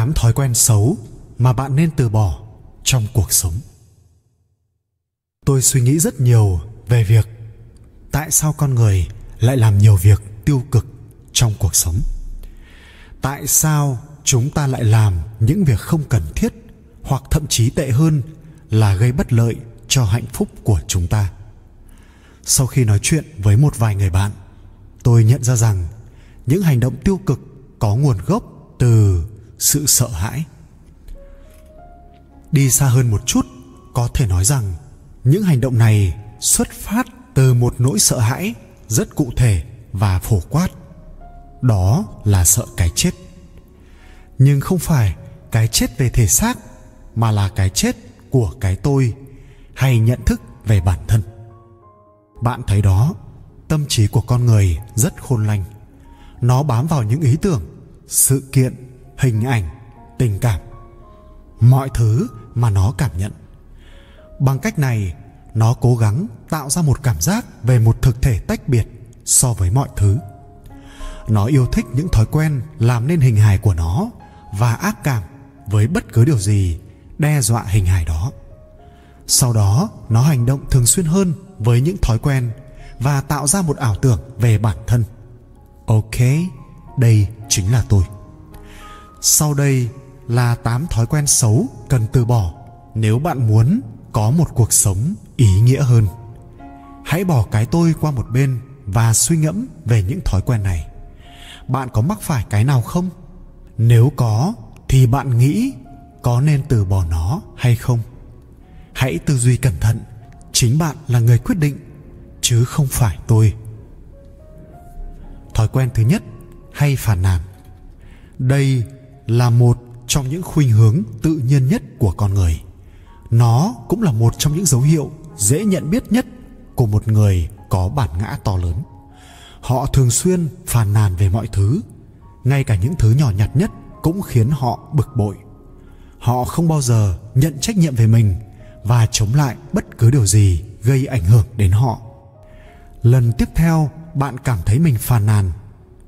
8 thói quen xấu mà bạn nên từ bỏ trong cuộc sống. Tôi suy nghĩ rất nhiều về việc tại sao con người lại làm nhiều việc tiêu cực trong cuộc sống. Tại sao chúng ta lại làm những việc không cần thiết hoặc thậm chí tệ hơn là gây bất lợi cho hạnh phúc của chúng ta. Sau khi nói chuyện với một vài người bạn, tôi nhận ra rằng những hành động tiêu cực có nguồn gốc từ sự sợ hãi. Đi xa hơn một chút có thể nói rằng những hành động này xuất phát từ một nỗi sợ hãi rất cụ thể và phổ quát. Đó là sợ cái chết. Nhưng không phải cái chết về thể xác mà là cái chết của cái tôi hay nhận thức về bản thân. Bạn thấy đó tâm trí của con người rất khôn lanh, nó bám vào những ý tưởng sự kiện hình ảnh, tình cảm, mọi thứ mà nó cảm nhận. Bằng cách này, nó cố gắng tạo ra một cảm giác về một thực thể tách biệt so với mọi thứ. Nó yêu thích những thói quen làm nên hình hài của nó và ác cảm với bất cứ điều gì đe dọa hình hài đó. Sau đó, nó hành động thường xuyên hơn với những thói quen và tạo ra một ảo tưởng về bản thân. Ok, đây chính là tôi sau đây là 8 thói quen xấu cần từ bỏ nếu bạn muốn có một cuộc sống ý nghĩa hơn. Hãy bỏ cái tôi qua một bên và suy ngẫm về những thói quen này. Bạn có mắc phải cái nào không? Nếu có thì bạn nghĩ có nên từ bỏ nó hay không? Hãy tư duy cẩn thận, chính bạn là người quyết định chứ không phải tôi. Thói quen thứ nhất hay phản nàn. Đây là một trong những khuynh hướng tự nhiên nhất của con người. Nó cũng là một trong những dấu hiệu dễ nhận biết nhất của một người có bản ngã to lớn. Họ thường xuyên phàn nàn về mọi thứ, ngay cả những thứ nhỏ nhặt nhất cũng khiến họ bực bội. Họ không bao giờ nhận trách nhiệm về mình và chống lại bất cứ điều gì gây ảnh hưởng đến họ. Lần tiếp theo bạn cảm thấy mình phàn nàn,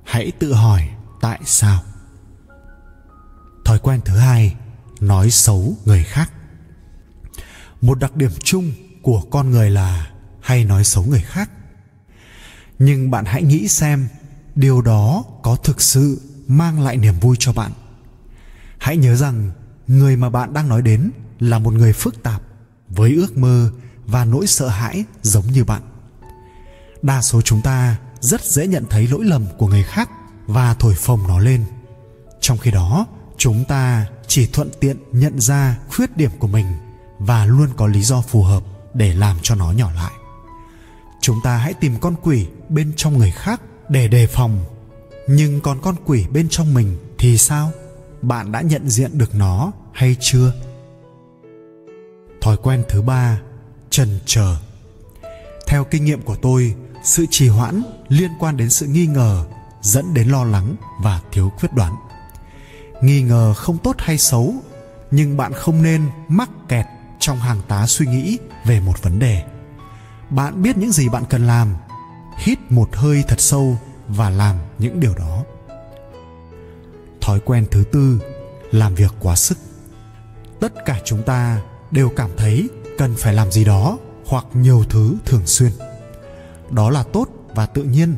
hãy tự hỏi tại sao thói quen thứ hai, nói xấu người khác. Một đặc điểm chung của con người là hay nói xấu người khác. Nhưng bạn hãy nghĩ xem, điều đó có thực sự mang lại niềm vui cho bạn. Hãy nhớ rằng, người mà bạn đang nói đến là một người phức tạp, với ước mơ và nỗi sợ hãi giống như bạn. Đa số chúng ta rất dễ nhận thấy lỗi lầm của người khác và thổi phồng nó lên. Trong khi đó chúng ta chỉ thuận tiện nhận ra khuyết điểm của mình và luôn có lý do phù hợp để làm cho nó nhỏ lại. Chúng ta hãy tìm con quỷ bên trong người khác để đề phòng. Nhưng còn con quỷ bên trong mình thì sao? Bạn đã nhận diện được nó hay chưa? Thói quen thứ ba trần chờ. Theo kinh nghiệm của tôi, sự trì hoãn liên quan đến sự nghi ngờ dẫn đến lo lắng và thiếu quyết đoán nghi ngờ không tốt hay xấu, nhưng bạn không nên mắc kẹt trong hàng tá suy nghĩ về một vấn đề. Bạn biết những gì bạn cần làm, hít một hơi thật sâu và làm những điều đó. Thói quen thứ tư, làm việc quá sức. Tất cả chúng ta đều cảm thấy cần phải làm gì đó hoặc nhiều thứ thường xuyên. Đó là tốt và tự nhiên,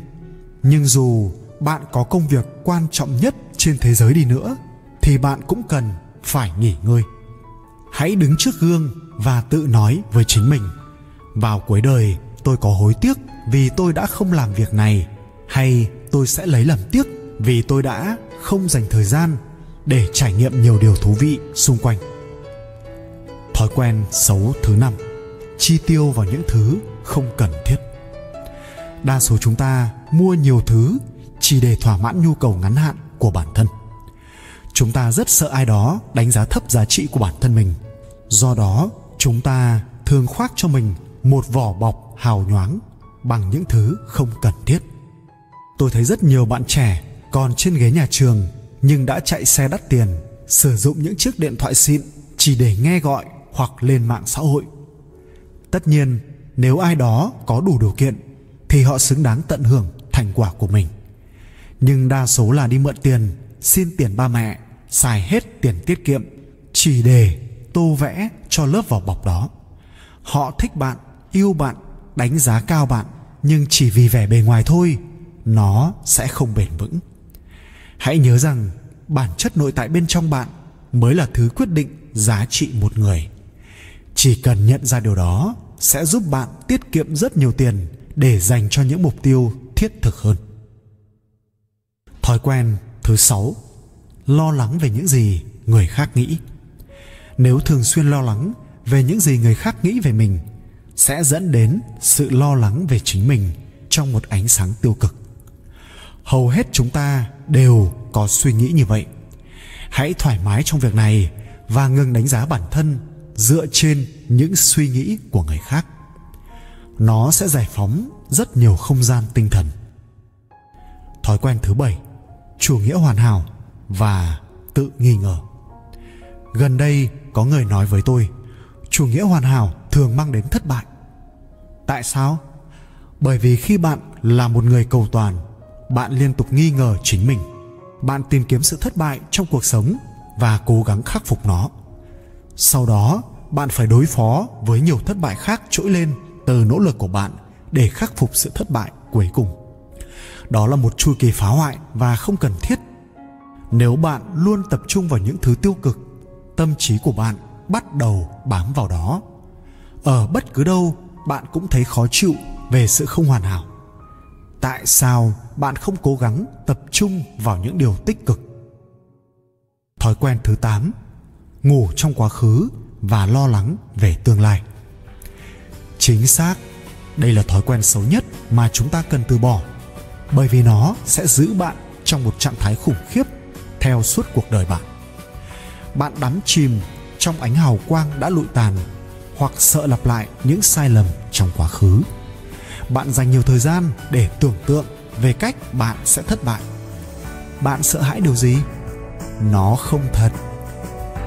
nhưng dù bạn có công việc quan trọng nhất trên thế giới đi nữa thì bạn cũng cần phải nghỉ ngơi. Hãy đứng trước gương và tự nói với chính mình, vào cuối đời, tôi có hối tiếc vì tôi đã không làm việc này, hay tôi sẽ lấy làm tiếc vì tôi đã không dành thời gian để trải nghiệm nhiều điều thú vị xung quanh. Thói quen xấu thứ năm, chi tiêu vào những thứ không cần thiết. Đa số chúng ta mua nhiều thứ chỉ để thỏa mãn nhu cầu ngắn hạn của bản thân chúng ta rất sợ ai đó đánh giá thấp giá trị của bản thân mình. Do đó, chúng ta thường khoác cho mình một vỏ bọc hào nhoáng bằng những thứ không cần thiết. Tôi thấy rất nhiều bạn trẻ còn trên ghế nhà trường nhưng đã chạy xe đắt tiền, sử dụng những chiếc điện thoại xịn chỉ để nghe gọi hoặc lên mạng xã hội. Tất nhiên, nếu ai đó có đủ điều kiện thì họ xứng đáng tận hưởng thành quả của mình. Nhưng đa số là đi mượn tiền, xin tiền ba mẹ xài hết tiền tiết kiệm, chỉ để tô vẽ cho lớp vỏ bọc đó. Họ thích bạn, yêu bạn, đánh giá cao bạn, nhưng chỉ vì vẻ bề ngoài thôi, nó sẽ không bền vững. Hãy nhớ rằng bản chất nội tại bên trong bạn mới là thứ quyết định giá trị một người. Chỉ cần nhận ra điều đó sẽ giúp bạn tiết kiệm rất nhiều tiền để dành cho những mục tiêu thiết thực hơn. Thói quen thứ sáu lo lắng về những gì người khác nghĩ. Nếu thường xuyên lo lắng về những gì người khác nghĩ về mình, sẽ dẫn đến sự lo lắng về chính mình trong một ánh sáng tiêu cực. Hầu hết chúng ta đều có suy nghĩ như vậy. Hãy thoải mái trong việc này và ngừng đánh giá bản thân dựa trên những suy nghĩ của người khác. Nó sẽ giải phóng rất nhiều không gian tinh thần. Thói quen thứ bảy, chủ nghĩa hoàn hảo và tự nghi ngờ. Gần đây có người nói với tôi, chủ nghĩa hoàn hảo thường mang đến thất bại. Tại sao? Bởi vì khi bạn là một người cầu toàn, bạn liên tục nghi ngờ chính mình. Bạn tìm kiếm sự thất bại trong cuộc sống và cố gắng khắc phục nó. Sau đó, bạn phải đối phó với nhiều thất bại khác trỗi lên từ nỗ lực của bạn để khắc phục sự thất bại cuối cùng. Đó là một chu kỳ phá hoại và không cần thiết nếu bạn luôn tập trung vào những thứ tiêu cực, tâm trí của bạn bắt đầu bám vào đó. Ở bất cứ đâu, bạn cũng thấy khó chịu về sự không hoàn hảo. Tại sao bạn không cố gắng tập trung vào những điều tích cực? Thói quen thứ 8 ngủ trong quá khứ và lo lắng về tương lai. Chính xác, đây là thói quen xấu nhất mà chúng ta cần từ bỏ, bởi vì nó sẽ giữ bạn trong một trạng thái khủng khiếp theo suốt cuộc đời bạn. Bạn đắm chìm trong ánh hào quang đã lụi tàn hoặc sợ lặp lại những sai lầm trong quá khứ. Bạn dành nhiều thời gian để tưởng tượng về cách bạn sẽ thất bại. Bạn sợ hãi điều gì? Nó không thật.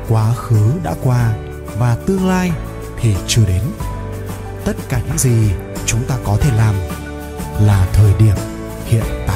Quá khứ đã qua và tương lai thì chưa đến. Tất cả những gì chúng ta có thể làm là thời điểm hiện.